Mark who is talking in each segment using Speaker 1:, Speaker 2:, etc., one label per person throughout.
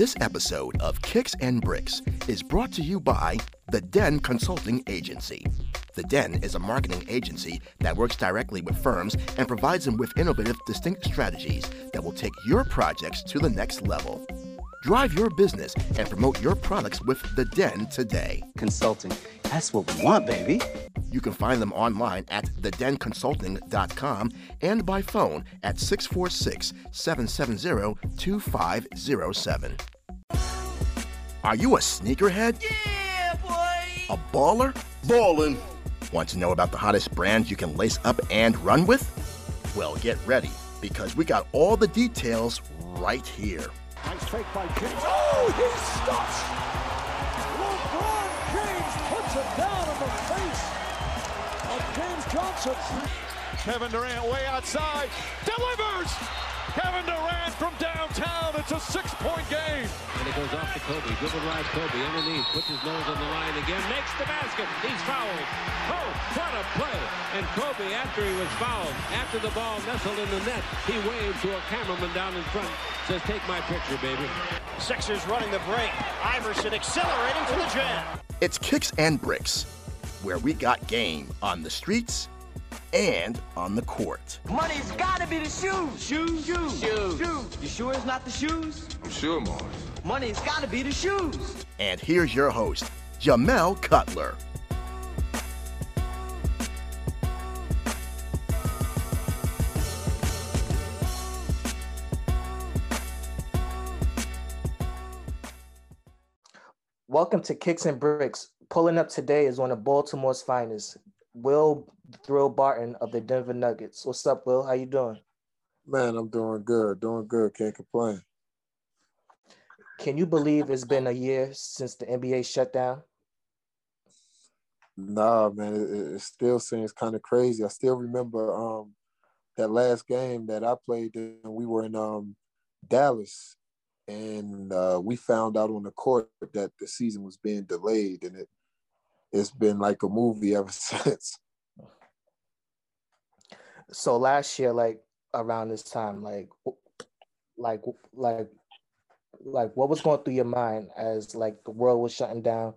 Speaker 1: This episode of Kicks and Bricks is brought to you by The Den Consulting Agency. The Den is a marketing agency that works directly with firms and provides them with innovative, distinct strategies that will take your projects to the next level. Drive your business and promote your products with The Den today.
Speaker 2: Consulting. That's what we want, baby.
Speaker 1: You can find them online at thedenconsulting.com and by phone at 646 770 2507. Are you a sneakerhead?
Speaker 3: Yeah, boy.
Speaker 1: A baller?
Speaker 4: Ballin'.
Speaker 1: Want to know about the hottest brands you can lace up and run with? Well, get ready because we got all the details right here.
Speaker 5: Nice fake by James. Oh, he stops. LeBron James puts it down in the face of James Johnson.
Speaker 6: Kevin Durant way outside, delivers. Kevin Durant from downtown. It's a six-point game.
Speaker 7: And it goes off to Kobe. Dribble drive Kobe underneath. Puts his nose on the line again. Makes the basket. He's fouled. Oh, what a play. And Kobe, after he was fouled, after the ball nestled in the net, he waved to a cameraman down in front. Says, take my picture, baby.
Speaker 3: Sixers running the break. Iverson accelerating to the jam.
Speaker 1: It's Kicks and Bricks, where we got game on the streets and on the court.
Speaker 8: Money's gotta be the shoes. Shoes, shoes, shoes. shoes. You sure it's not the shoes?
Speaker 4: I'm sure, Mars.
Speaker 8: Money's gotta be the shoes.
Speaker 1: And here's your host, Jamel Cutler.
Speaker 9: Welcome to Kicks and Bricks. Pulling up today is one of Baltimore's finest, Will Thrill Barton of the Denver Nuggets. What's up, Will? How you doing?
Speaker 10: Man, I'm doing good. Doing good. Can't complain.
Speaker 9: Can you believe it's been a year since the NBA shut down?
Speaker 10: Nah, man, it, it still seems kind of crazy. I still remember um, that last game that I played. And we were in um, Dallas, and uh, we found out on the court that the season was being delayed, and it it's been like a movie ever since.
Speaker 9: So last year, like around this time, like, like, like, like, what was going through your mind as like the world was shutting down,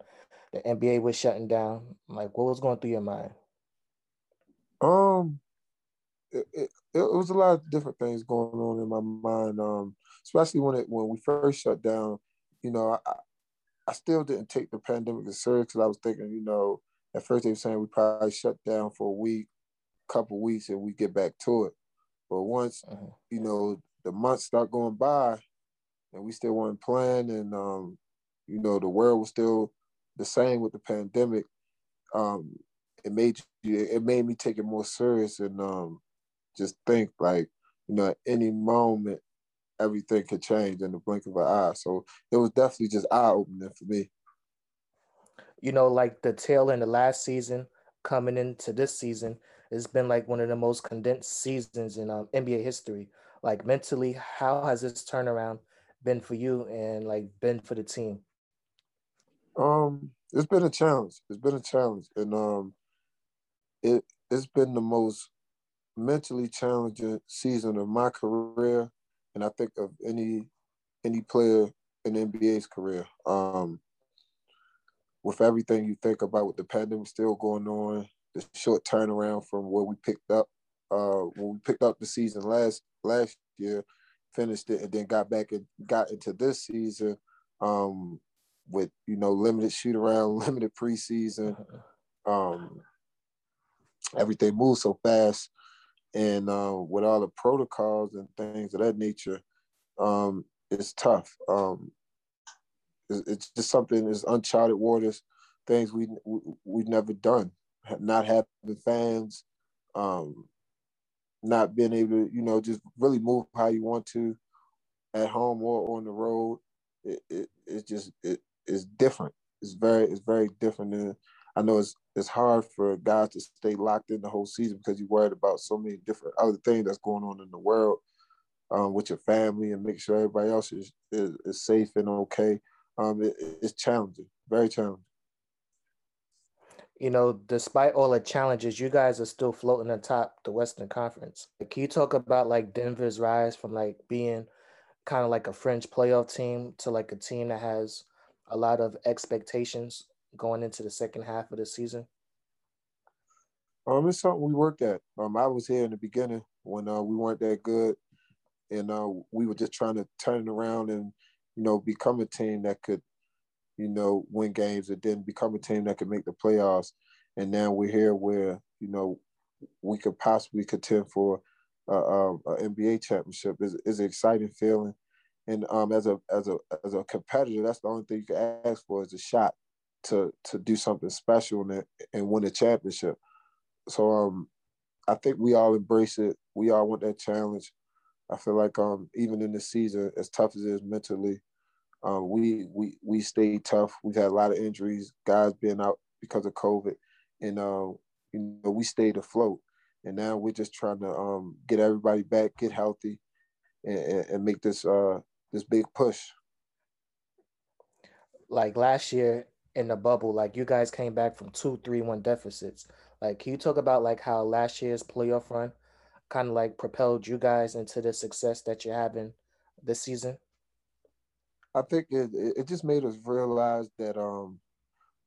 Speaker 9: the NBA was shutting down? Like, what was going through your mind?
Speaker 10: Um, it, it, it was a lot of different things going on in my mind. Um, especially when it when we first shut down. You know, I, I still didn't take the pandemic as serious because I was thinking, you know, at first they were saying we probably shut down for a week, couple weeks, and we get back to it. But once, uh-huh. you know, the months start going by, and we still weren't playing, and um, you know, the world was still the same with the pandemic. Um, it made you, it made me take it more serious and um, just think like, you know, at any moment everything could change in the blink of an eye. So it was definitely just eye opening for me.
Speaker 9: You know, like the tail end of last season coming into this season, it's been like one of the most condensed seasons in um, NBA history. Like mentally, how has this turnaround been for you and like been for the team?
Speaker 10: Um, it's been a challenge. It's been a challenge, and um, it it's been the most mentally challenging season of my career and I think of any any player in the NBA's career. Um, with everything you think about with the pandemic still going on, the short turnaround from where we picked up uh, when we picked up the season last last year, finished it, and then got back and got into this season um, with you know limited shoot around, limited preseason. Um, everything moves so fast and uh, with all the protocols and things of that nature, um, it's tough. Um, it's, just something. It's uncharted waters, things we, we we've never done. Not having fans, um, not being able to, you know, just really move how you want to, at home or on the road. It, it it's just it's different. It's very it's very different. And I know it's it's hard for guys to stay locked in the whole season because you're worried about so many different other things that's going on in the world um, with your family and make sure everybody else is, is, is safe and okay. Um, it, it's challenging, very challenging.
Speaker 9: You know, despite all the challenges, you guys are still floating atop the Western Conference. Can you talk about like Denver's rise from like being, kind of like a fringe playoff team to like a team that has a lot of expectations going into the second half of the season?
Speaker 10: Um, it's something we worked at. Um, I was here in the beginning when uh, we weren't that good, and uh, we were just trying to turn it around and you know become a team that could, you know, win games and then become a team that could make the playoffs. And now we're here where you know we could possibly contend for uh, an NBA championship. is is an exciting feeling, and um, as a as a as a competitor, that's the only thing you can ask for is a shot to to do something special and and win a championship. So um, I think we all embrace it. We all want that challenge. I feel like um, even in the season, as tough as it is mentally, um, we we we stayed tough. We've had a lot of injuries, guys being out because of COVID, and uh, you know we stayed afloat. And now we're just trying to um, get everybody back, get healthy, and, and make this uh, this big push.
Speaker 9: Like last year in the bubble, like you guys came back from two, three, one deficits. Like, can you talk about like how last year's playoff run kind of like propelled you guys into the success that you're having this season?
Speaker 10: I think it it just made us realize that um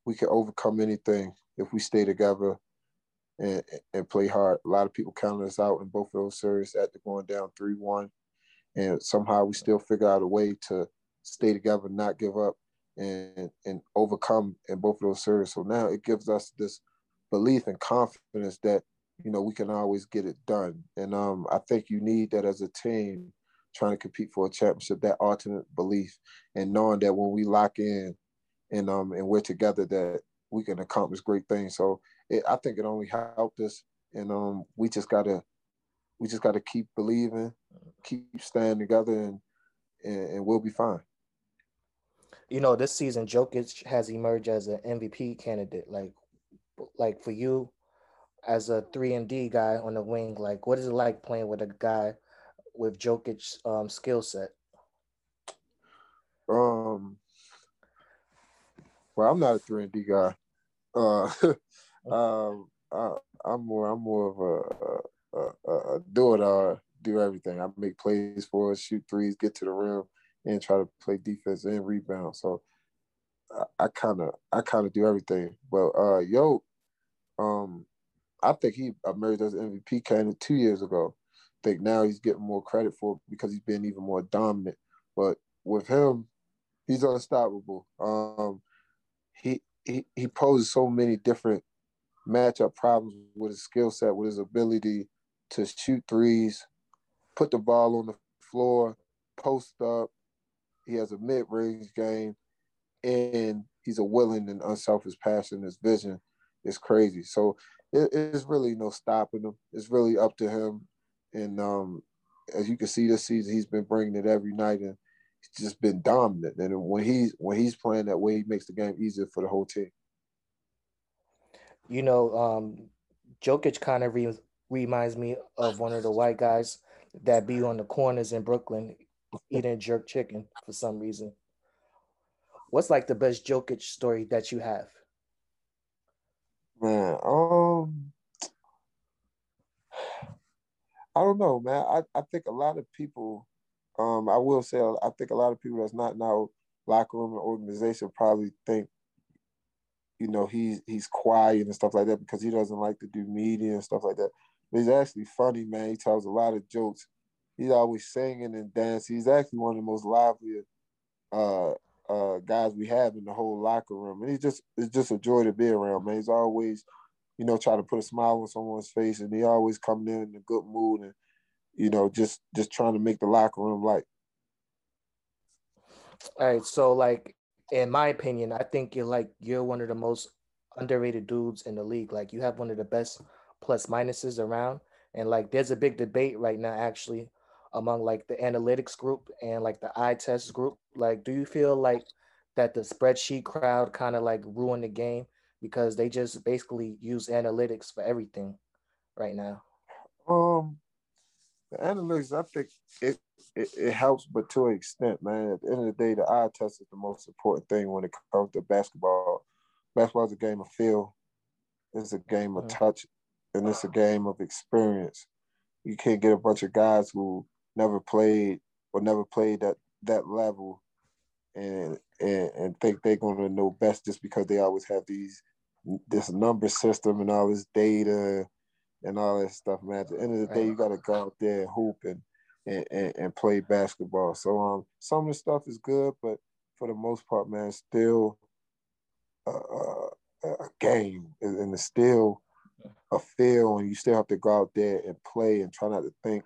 Speaker 10: we can overcome anything if we stay together and and play hard. A lot of people counted us out in both of those series after going down three one, and somehow we still figure out a way to stay together, not give up, and and overcome in both of those series. So now it gives us this belief and confidence that you know we can always get it done. And um, I think you need that as a team trying to compete for a championship. That ultimate belief and knowing that when we lock in and um and we're together, that we can accomplish great things. So it, I think it only helped us, and um we just gotta we just gotta keep believing, keep staying together, and and, and we'll be fine
Speaker 9: you know, this season Jokic has emerged as an MVP candidate. Like, like for you as a three and D guy on the wing, like what is it like playing with a guy with Jokic's um, skill set?
Speaker 10: Um, well, I'm not a three and D guy. Uh, um, I, am more, I'm more of a, a, a, a do it all, do everything. I make plays for us, shoot threes, get to the rim, and try to play defense and rebound. So I kind of I kind of do everything. But uh, yo, um, I think he emerged as MVP kind of two years ago. I think now he's getting more credit for because he's been even more dominant. But with him, he's unstoppable. Um, he he he poses so many different matchup problems with his skill set, with his ability to shoot threes, put the ball on the floor, post up. He has a mid range game and he's a willing and unselfish passion. His vision is crazy. So it, it's really no stopping him. It's really up to him. And um, as you can see this season, he's been bringing it every night, and he's just been dominant. And when he's when he's playing that way, he makes the game easier for the whole team.
Speaker 9: You know, um, Jokic kind of re- reminds me of one of the white guys that be on the corners in Brooklyn eating jerk chicken for some reason. What's like the best Jokic story that you have?
Speaker 10: Man, um, I don't know, man. I, I think a lot of people, um, I will say, I think a lot of people that's not now locker room and organization probably think, you know, he's he's quiet and stuff like that because he doesn't like to do media and stuff like that. But he's actually funny, man. He tells a lot of jokes. He's always singing and dancing. He's actually one of the most lively uh, uh, guys we have in the whole locker room. And he's just it's just a joy to be around, man. He's always, you know, try to put a smile on someone's face, and he always come in in a good mood, and you know, just just trying to make the locker room light.
Speaker 9: All right, so like in my opinion, I think you're like you're one of the most underrated dudes in the league. Like you have one of the best plus minuses around, and like there's a big debate right now actually among like the analytics group and like the eye test group? Like, do you feel like that the spreadsheet crowd kind of like ruined the game because they just basically use analytics for everything right now?
Speaker 10: Um, the analytics, I think it, it, it helps, but to an extent, man. At the end of the day, the eye test is the most important thing when it comes to basketball. Basketball is a game of feel. It's a game of touch, and it's a game of experience. You can't get a bunch of guys who never played or never played at that level and and, and think they're gonna know best just because they always have these this number system and all this data and all that stuff, man. At the end of the day, you gotta go out there and hoop and and, and, and play basketball. So um some of the stuff is good, but for the most part, man, still a, a, a game and it's still a feel and you still have to go out there and play and try not to think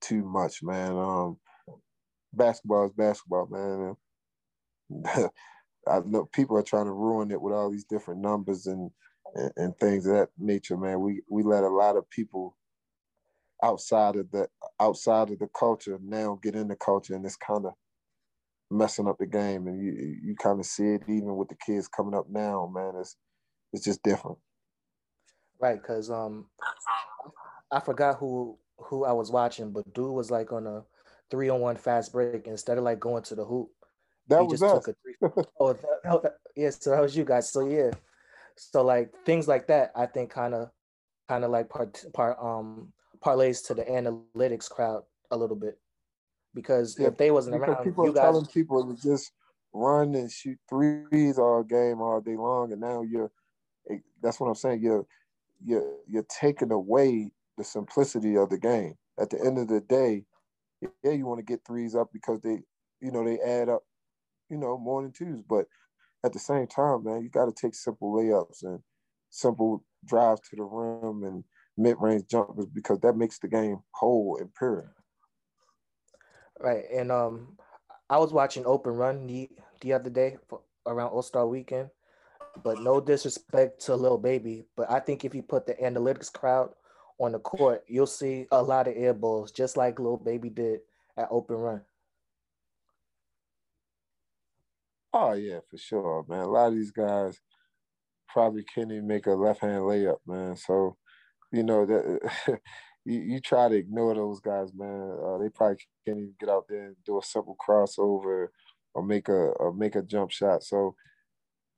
Speaker 10: too much, man. Um, basketball is basketball, man. I know people are trying to ruin it with all these different numbers and, and, and things of that nature, man. We we let a lot of people outside of the outside of the culture now get in the culture, and it's kind of messing up the game. And you you kind of see it even with the kids coming up now, man. It's it's just different.
Speaker 9: Right, because um, I forgot who who I was watching, but dude was like on a three on one fast break instead of like going to the hoop.
Speaker 10: That was just us. took a
Speaker 9: three. oh, that, that, yeah, so that was you guys. So yeah, so like things like that, I think kind of kind of like part part um parlays to the analytics crowd a little bit because yeah, if they wasn't around,
Speaker 10: people
Speaker 9: you
Speaker 10: are
Speaker 9: guys...
Speaker 10: telling people to just run and shoot threes all game all day long, and now you're that's what I'm saying. You're you're you're taking away the simplicity of the game. At the end of the day, yeah, you want to get threes up because they, you know, they add up, you know, more than twos. But at the same time, man, you got to take simple layups and simple drives to the rim and mid-range jumpers because that makes the game whole and pure.
Speaker 9: Right, and um, I was watching Open Run the the other day for, around All Star Weekend, but no disrespect to Lil Baby, but I think if you put the analytics crowd on the court, you'll see a lot of air balls, just like Lil Baby did at Open Run.
Speaker 10: Oh yeah, for sure, man. A lot of these guys probably can't even make a left hand layup, man. So, you know that you, you try to ignore those guys, man. Uh, they probably can't even get out there and do a simple crossover or make a or make a jump shot. So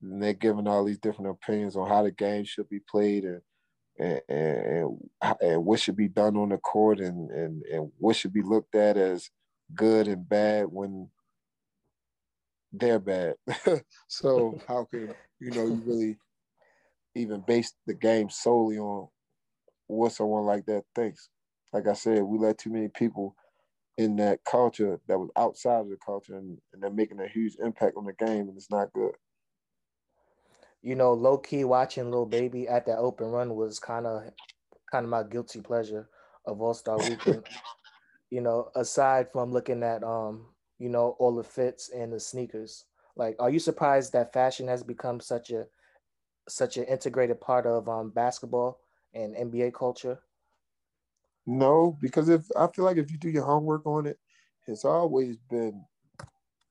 Speaker 10: they're giving all these different opinions on how the game should be played and and, and, and what should be done on the court and, and, and what should be looked at as good and bad when they're bad. so how can you know you really even base the game solely on what someone like that thinks? Like I said, we let too many people in that culture that was outside of the culture and, and they're making a huge impact on the game and it's not good
Speaker 9: you know, low key watching Lil Baby at that open run was kind of kind of my guilty pleasure of All Star Weekend. you know, aside from looking at um, you know, all the fits and the sneakers. Like, are you surprised that fashion has become such a such an integrated part of um basketball and NBA culture?
Speaker 10: No, because if I feel like if you do your homework on it, it's always been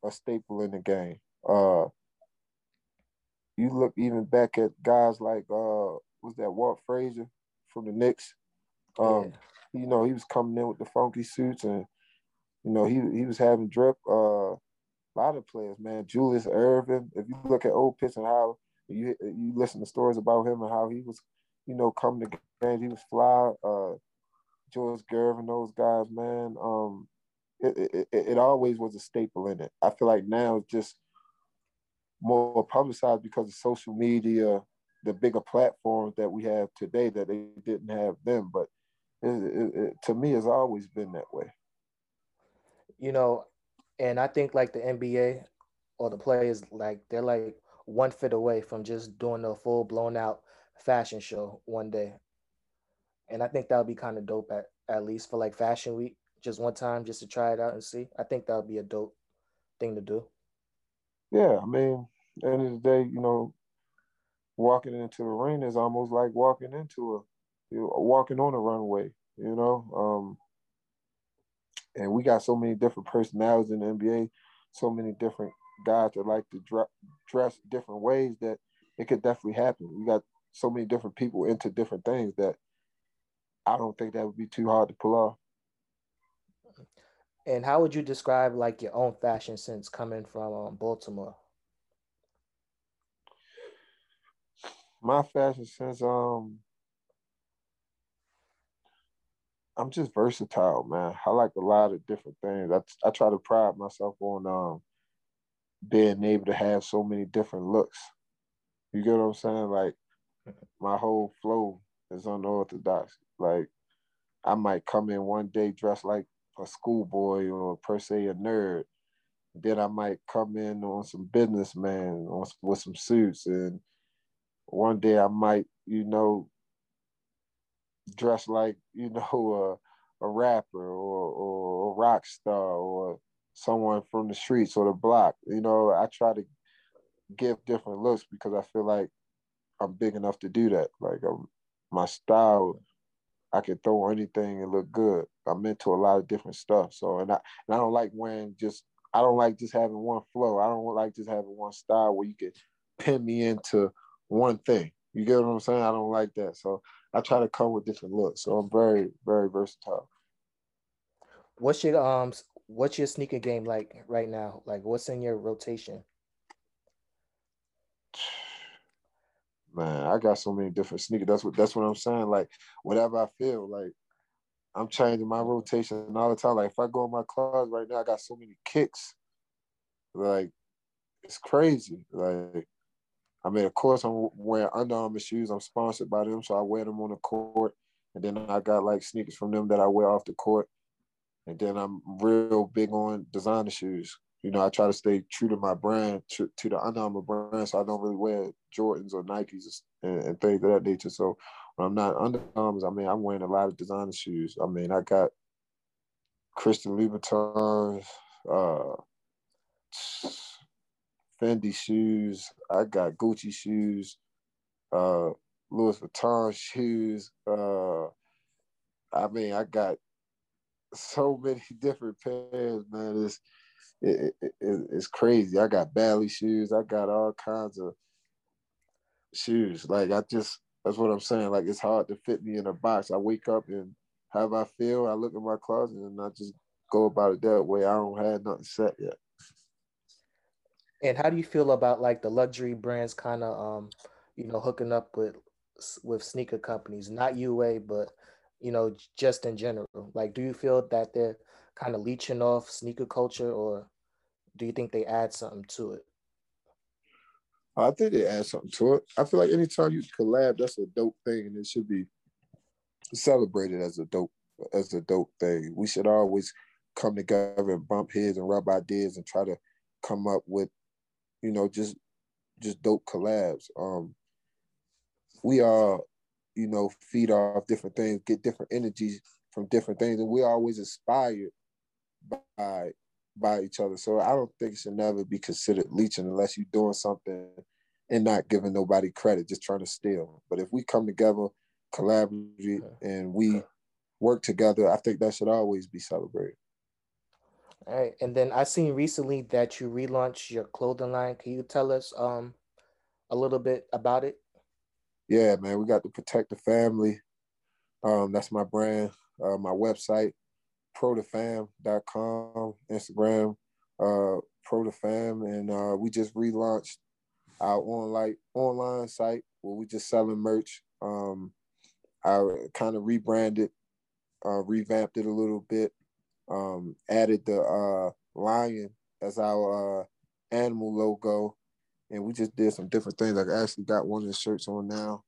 Speaker 10: a staple in the game. Uh you look even back at guys like uh was that Walt Frazier from the Knicks. Um, yeah. you know, he was coming in with the funky suits and you know, he he was having drip. Uh, a lot of players, man. Julius Erving. If you look at old pitch and how you you listen to stories about him and how he was, you know, coming to games, he was fly. Uh, George Gervin, those guys, man. Um, it, it, it, always was a staple in it. I feel like now it's just more publicized because of social media, the bigger platforms that we have today that they didn't have then. But it, it, to me, it's always been that way.
Speaker 9: You know, and I think like the NBA or the players, like they're like one fit away from just doing a full blown out fashion show one day. And I think that would be kind of dope at, at least for like fashion week, just one time just to try it out and see. I think that would be a dope thing to do
Speaker 10: yeah, I mean, end of the day, you know, walking into the ring is almost like walking into a, you know, walking on a runway, you know. Um, and we got so many different personalities in the NBA, so many different guys that like to dr- dress different ways that it could definitely happen. We got so many different people into different things that I don't think that would be too hard to pull off.
Speaker 9: And how would you describe like your own fashion sense coming from um, Baltimore?
Speaker 10: My fashion sense, um, I'm just versatile, man. I like a lot of different things. I I try to pride myself on um being able to have so many different looks. You get what I'm saying? Like my whole flow is unorthodox. Like I might come in one day dressed like a schoolboy or per se a nerd. Then I might come in on some businessman on, with some suits, and one day I might, you know, dress like you know a, a rapper or, or a rock star or someone from the streets or the block. You know, I try to give different looks because I feel like I'm big enough to do that. Like um, my style, I can throw anything and look good. I'm into a lot of different stuff. So and I and I don't like wearing just I don't like just having one flow. I don't like just having one style where you can pin me into one thing. You get what I'm saying? I don't like that. So I try to come with different looks. So I'm very, very versatile.
Speaker 9: What's your um what's your sneaker game like right now? Like what's in your rotation?
Speaker 10: Man, I got so many different sneakers. That's what that's what I'm saying. Like whatever I feel, like I'm changing my rotation all the time. Like if I go in my closet right now, I got so many kicks. Like it's crazy. Like I mean, of course, I'm wearing Under Armour shoes. I'm sponsored by them, so I wear them on the court. And then I got like sneakers from them that I wear off the court. And then I'm real big on designer shoes. You know, I try to stay true to my brand, to, to the Under Armour brand, so I don't really wear Jordans or Nikes and, and things of that nature. So when I'm not Under Armour, I mean, I'm wearing a lot of designer shoes. I mean, I got Christian Louboutin, uh, Fendi shoes. I got Gucci shoes, uh, Louis Vuitton shoes. Uh, I mean, I got so many different pairs, man. It's it, it, it, it's crazy. I got Bally shoes. I got all kinds of shoes. Like I just that's what I'm saying. Like it's hard to fit me in a box. I wake up and how I feel. I look in my closet and I just go about it that way. I don't have nothing set yet.
Speaker 9: And how do you feel about like the luxury brands kind of um, you know, hooking up with with sneaker companies, not UA, but you know, just in general? Like, do you feel that they're kind of leeching off sneaker culture, or do you think they add something to it?
Speaker 10: I think they add something to it. I feel like anytime you collab, that's a dope thing, and it should be celebrated as a dope as a dope thing. We should always come together and bump heads and rub ideas and try to come up with you know, just just dope collabs. Um, we all, you know, feed off different things, get different energies from different things, and we always inspired by by each other. So I don't think it should never be considered leeching unless you're doing something and not giving nobody credit, just trying to steal. But if we come together, collaborate, and we work together, I think that should always be celebrated.
Speaker 9: All right, and then I seen recently that you relaunched your clothing line. Can you tell us um a little bit about it?
Speaker 10: Yeah, man, we got to protect the family. Um, that's my brand. Uh, my website, protofam.com, Instagram, uh, protofam, and uh, we just relaunched our online online site where we just selling merch. Um, I kind of rebranded, uh, revamped it a little bit um, added the uh, lion as our uh, animal logo, and we just did some different things. Like I actually got one of the shirts on now,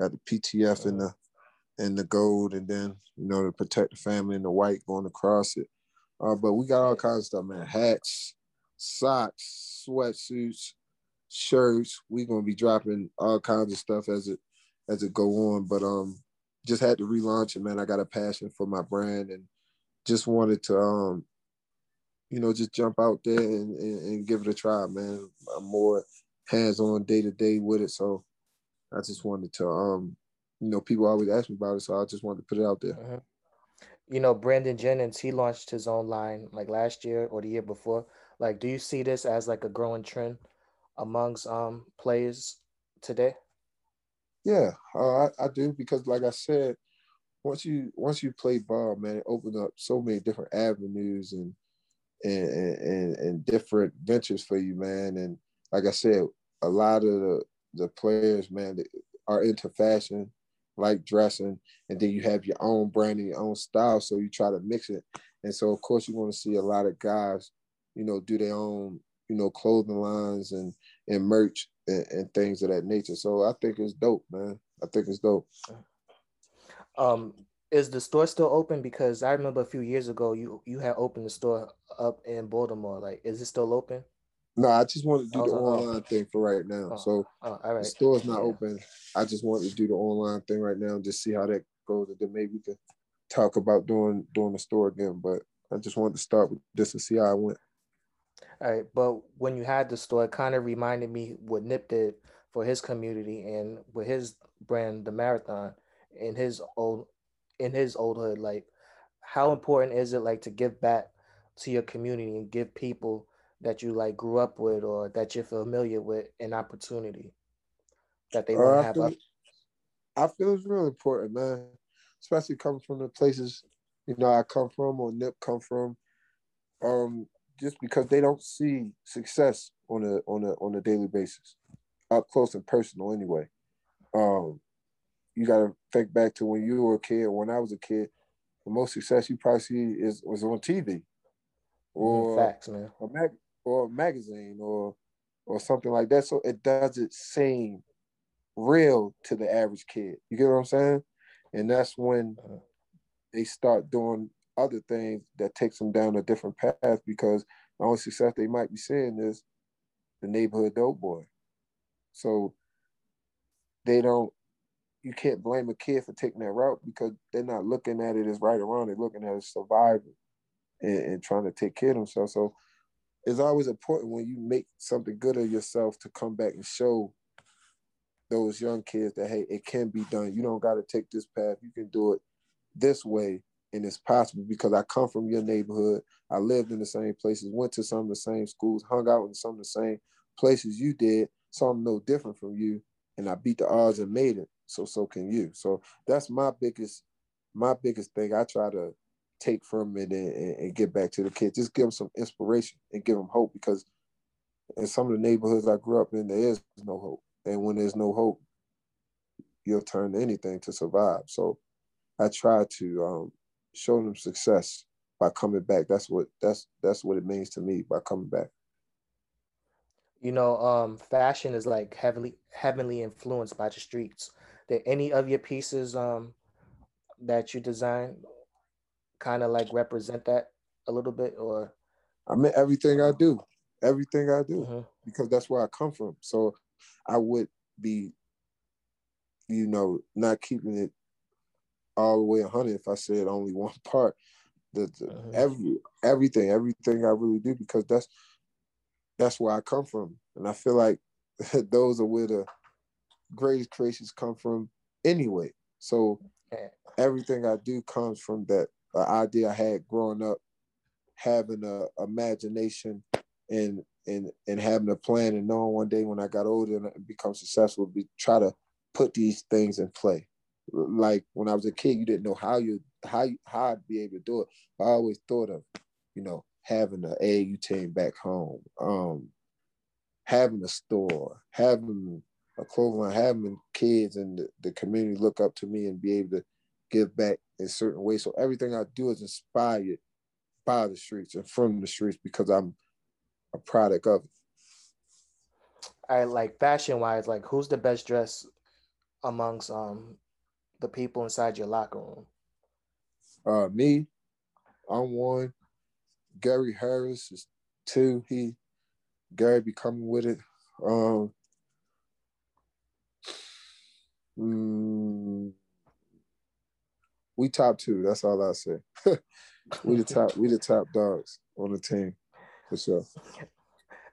Speaker 10: got the PTF in the in the gold, and then you know to protect the family in the white going across it. Uh, but we got all kinds of stuff, man. Hats, socks, sweatsuits, shirts. We're gonna be dropping all kinds of stuff as it as it go on. But um, just had to relaunch it, man. I got a passion for my brand and just wanted to um you know just jump out there and, and, and give it a try man. I'm more hands-on day to day with it so i just wanted to um you know people always ask me about it so i just wanted to put it out there.
Speaker 9: Mm-hmm. you know brandon jennings he launched his own line like last year or the year before. Like do you see this as like a growing trend amongst um players today?
Speaker 10: Yeah uh, I, I do because like i said once you once you play ball, man, it opens up so many different avenues and and and, and different ventures for you, man. And like I said, a lot of the the players, man, are into fashion, like dressing, and then you have your own brand and your own style. So you try to mix it. And so of course you're going to see a lot of guys, you know, do their own, you know, clothing lines and and merch and, and things of that nature. So I think it's dope, man. I think it's dope.
Speaker 9: Um, is the store still open? Because I remember a few years ago you you had opened the store up in Baltimore. Like, is it still open?
Speaker 10: No, I just want to do the
Speaker 9: Oh, oh.
Speaker 10: online thing for right now.
Speaker 9: Oh,
Speaker 10: so
Speaker 9: Oh, right.
Speaker 10: the store's not
Speaker 9: Yeah.
Speaker 10: open. I just want to do the online thing right now and just see how that goes. And then maybe we can talk about doing doing the store again. But I just wanted to start with this and see how I went.
Speaker 9: All right, but when you had the store, it kind of reminded me what Nip did for his community and with his brand, the Marathon, in his old in his old hood. Like, how important is it like to give back to your community and give people that you like grew up with or that you're familiar with an opportunity that they
Speaker 10: Uh,
Speaker 9: won't
Speaker 10: I
Speaker 9: have?
Speaker 10: feel, I feel it's really important, man. Especially coming from the places you know I come from or Nip come from. Um, just because they don't see success on a on a on a daily basis, up close and personal. Anyway, um, you got to think back to when you were a kid. When I was a kid, the most success you probably see is was on TV, or
Speaker 9: Facts, man.
Speaker 10: a mag or a magazine or or something like that. So it doesn't seem real to the average kid. You get what I'm saying? And that's when
Speaker 9: Uh-huh.
Speaker 10: they start doing other things that takes them down a different path because the only success they might be seeing is the neighborhood dope boy. So they don't you can't blame a kid for taking that route because they're not looking at it as right or wrong. They're looking at it as survival and, and trying to take care of themselves. So it's always important when you make something good of yourself to come back and show those young kids that hey, it can be done. You don't got to take this path. You can do it this way, and it's possible because I come from your neighborhood. I lived in the same places, went to some of the same schools, hung out in some of the same places you did. So I'm no different from you, and I beat the odds and made it. So so can you. So that's my biggest my biggest thing. I try to take from it and, and, get back to the kids. Just give them some inspiration and give them hope because in some of the neighborhoods I grew up in, there is no hope. And when there's no hope, you'll turn to anything to survive. So I try to um, show them success by coming back. That's what that's that's what it means to me by coming back.
Speaker 9: You know, um, fashion is like heavily heavily influenced by the streets. Did any of your pieces um that you design kind of like represent that a little bit or
Speaker 10: I mean everything I do, everything I do,
Speaker 9: Mhm.
Speaker 10: because that's where I come from. So I would be, you know, not keeping it all the way 100 if I said only one part. The, the
Speaker 9: Mhm.
Speaker 10: every everything, everything I really do because that's that's where I come from, and I feel like those are where the greatest creations come from anyway. So everything I do comes from that uh, idea I had growing up, having a imagination and and and having a plan and knowing one day when I got older and become successful, be try to put these things in play. Like when I was a kid, you didn't know how you how how I'd be able to do it. I always thought of, you know, having an AAU team back home, um, having a store, having a clothing having kids and the, the community look up to me and be able to give back in certain ways. So everything I do is inspired by the streets and from the streets because I'm a product of it.
Speaker 9: I like fashion wise, like who's the best dressed amongst um the people inside your locker room?
Speaker 10: Uh, me, I'm one. Gary Harris is two. He Gary be coming with it. Um, mm, we top two. That's all I say. we the top. We the top dogs on the team for sure.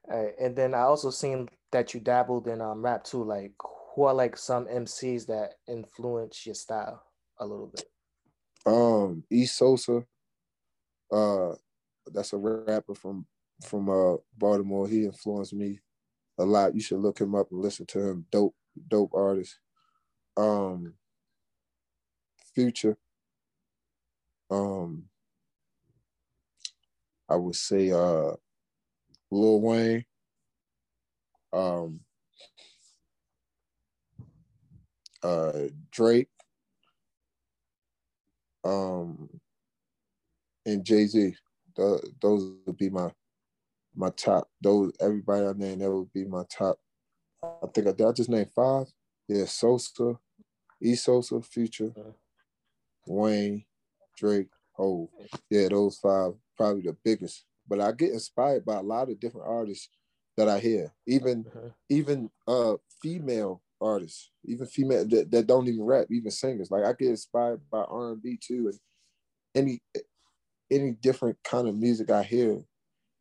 Speaker 9: Right, and then I also seen that you dabbled in um rap too. Like, who are like some MCs that influence your style a little bit?
Speaker 10: Um, E Sosa, uh, that's a rapper from from uh Baltimore. He influenced me a lot. You should look him up and listen to him. Dope, dope artist. Um, Future. Um, I would say uh, Lil Wayne. Um, uh, Drake. um, and Jay Z. Those would be my my top. Those everybody I named that would be my top. I think I. I just named five. Yeah, Sosa, E Sosa, Future, Wayne, Drake, Hove. Yeah, those five probably the biggest. But I get inspired by a lot of different artists that I hear. Even uh-huh. even uh female artists, even female that, that don't even rap, even singers. Like I get inspired by R and B too, and any any different kind of music I hear,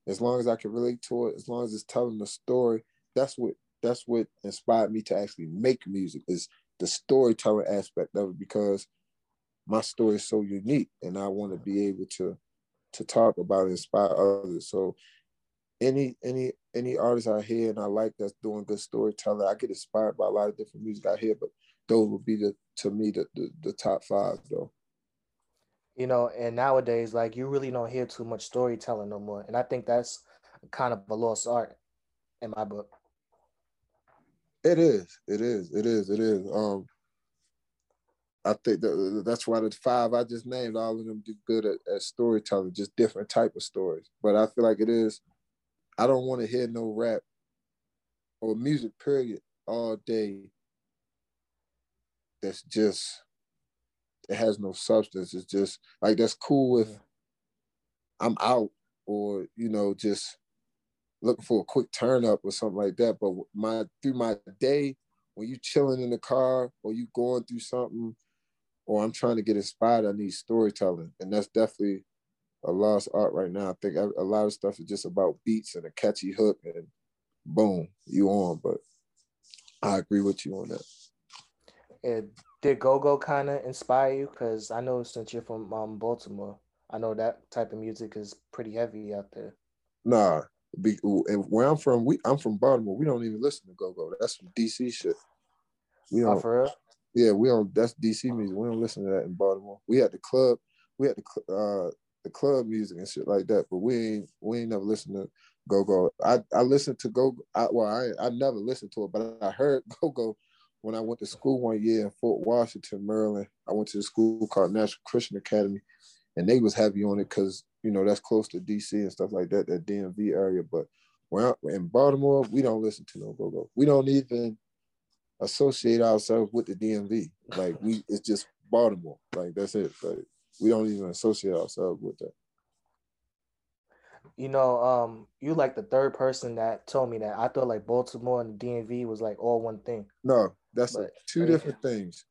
Speaker 10: as long as I can relate to it, as long as it's telling a story, that's what that's what inspired me to actually make music is the storytelling aspect of it because my story is so unique and I want to be able to to talk about and inspire others. So any any any artist I hear and I like that's doing good storytelling, I get inspired by a lot of different music I hear, but those would be the to me the the, the top five though.
Speaker 9: You know, and nowadays, like you really don't hear too much storytelling no more. And I think that's kind of a lost art in my book.
Speaker 10: It is. It is. It is. It is. Um, I think that that's why the five I just named, all of them do good at, at storytelling, just different type of stories. But I feel like it is. I don't want to hear no rap or music period all day. That's just it has no substance. It's just like that's cool if I'm out or you know just looking for a quick turn up or something like that. But my through my day, when you chilling in the car or you going through something, or I'm trying to get inspired, I need storytelling, and that's definitely a lost art right now. I think a lot of stuff is just about beats and a catchy hook, and boom, you on. But I agree with you on that.
Speaker 9: And did go go kind of inspire you? Because I know since you're from um, Baltimore, I know that type of music is pretty heavy out there.
Speaker 10: Nah, be, and where I'm from, we I'm from Baltimore. We don't even listen to go go. That's some DC shit. We don't. For real? Yeah, we don't. That's DC music. We don't listen to that in Baltimore. We had the club. We had the uh the club music and shit like that. But we ain't we ain't never listened to go go. I I listened to go. I, well, I I never listened to it, but I heard go go when I went to school one year in Fort Washington, Maryland. I went to the school called National Christian Academy, and they was heavy on it because you know that's close to DC and stuff like that, that DMV area. But when in Baltimore, we don't listen to no go go. We don't even associate ourselves with the DMV. Like we, it's just Baltimore. Like that's it. Like we don't even associate ourselves with that.
Speaker 9: You know, um, you like the third person that told me that. I thought like Baltimore and the DMV was like all one thing.
Speaker 10: No, that's but, two different things.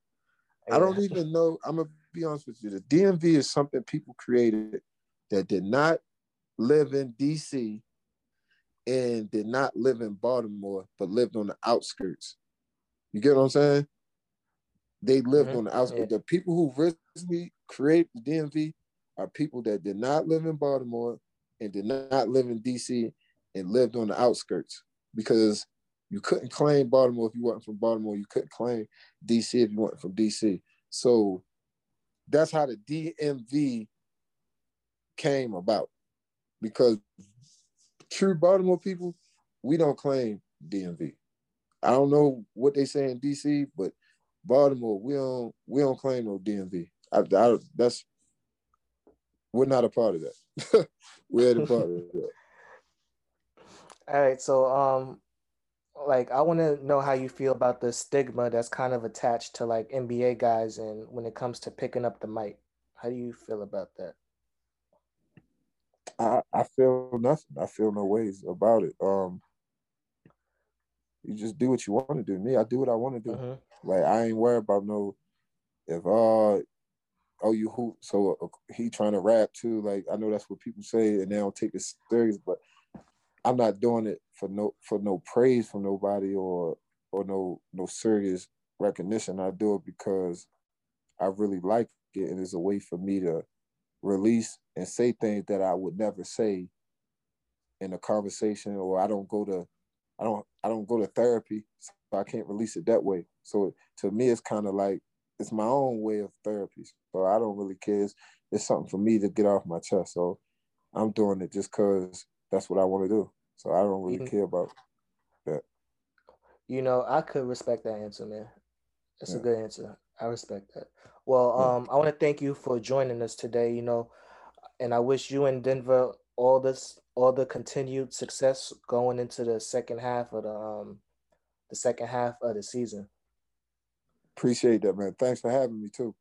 Speaker 10: Yeah. I don't even know. I'm gonna be honest with you. The DMV is something people created that did not live in DC and did not live in Baltimore, but lived on the outskirts. You get what I'm saying? They lived mm-hmm. on the outskirts. Yeah. The people who originally created the DMV are people that did not live in Baltimore and did not live in DC and lived on the outskirts because you couldn't claim Baltimore if you weren't from Baltimore. You couldn't claim DC if you weren't from DC. So that's how the DMV came about. Because true Baltimore people, we don't claim DMV. I don't know what they say in DC, but Baltimore, we don't we don't claim no DMV. I, I, that's we're not a part of that. we're a part of that.
Speaker 9: All right, so um, like I want to know how you feel about the stigma that's kind of attached to like NBA guys, and when it comes to picking up the mic, how do you feel about that?
Speaker 10: I I feel nothing. I feel no ways about it. Um, you just do what you want to do. Me, I do what I want to do. Uh-huh. Like I ain't worried about no if uh oh you who so uh, he trying to rap too. Like I know that's what people say and they don't take it serious, but I'm not doing it for no for no praise from nobody or or no no serious recognition. I do it because I really like it and it's a way for me to release and say things that I would never say in a conversation or I don't go to I don't I don't go to therapy, so I can't release it that way. So to me, it's kind of like it's my own way of therapy. So I don't really care. It's, it's something for me to get off my chest. So I'm doing it just because that's what I want to do. So I don't really mm-hmm. care about that.
Speaker 9: You know, I could respect that answer, man. That's yeah. a good answer. I respect that. Well, um, I want to thank you for joining us today. You know, and I wish you and Denver all this, all the continued success going into the second half of the um, the second half of the season.
Speaker 10: Appreciate that, man. Thanks for having me too.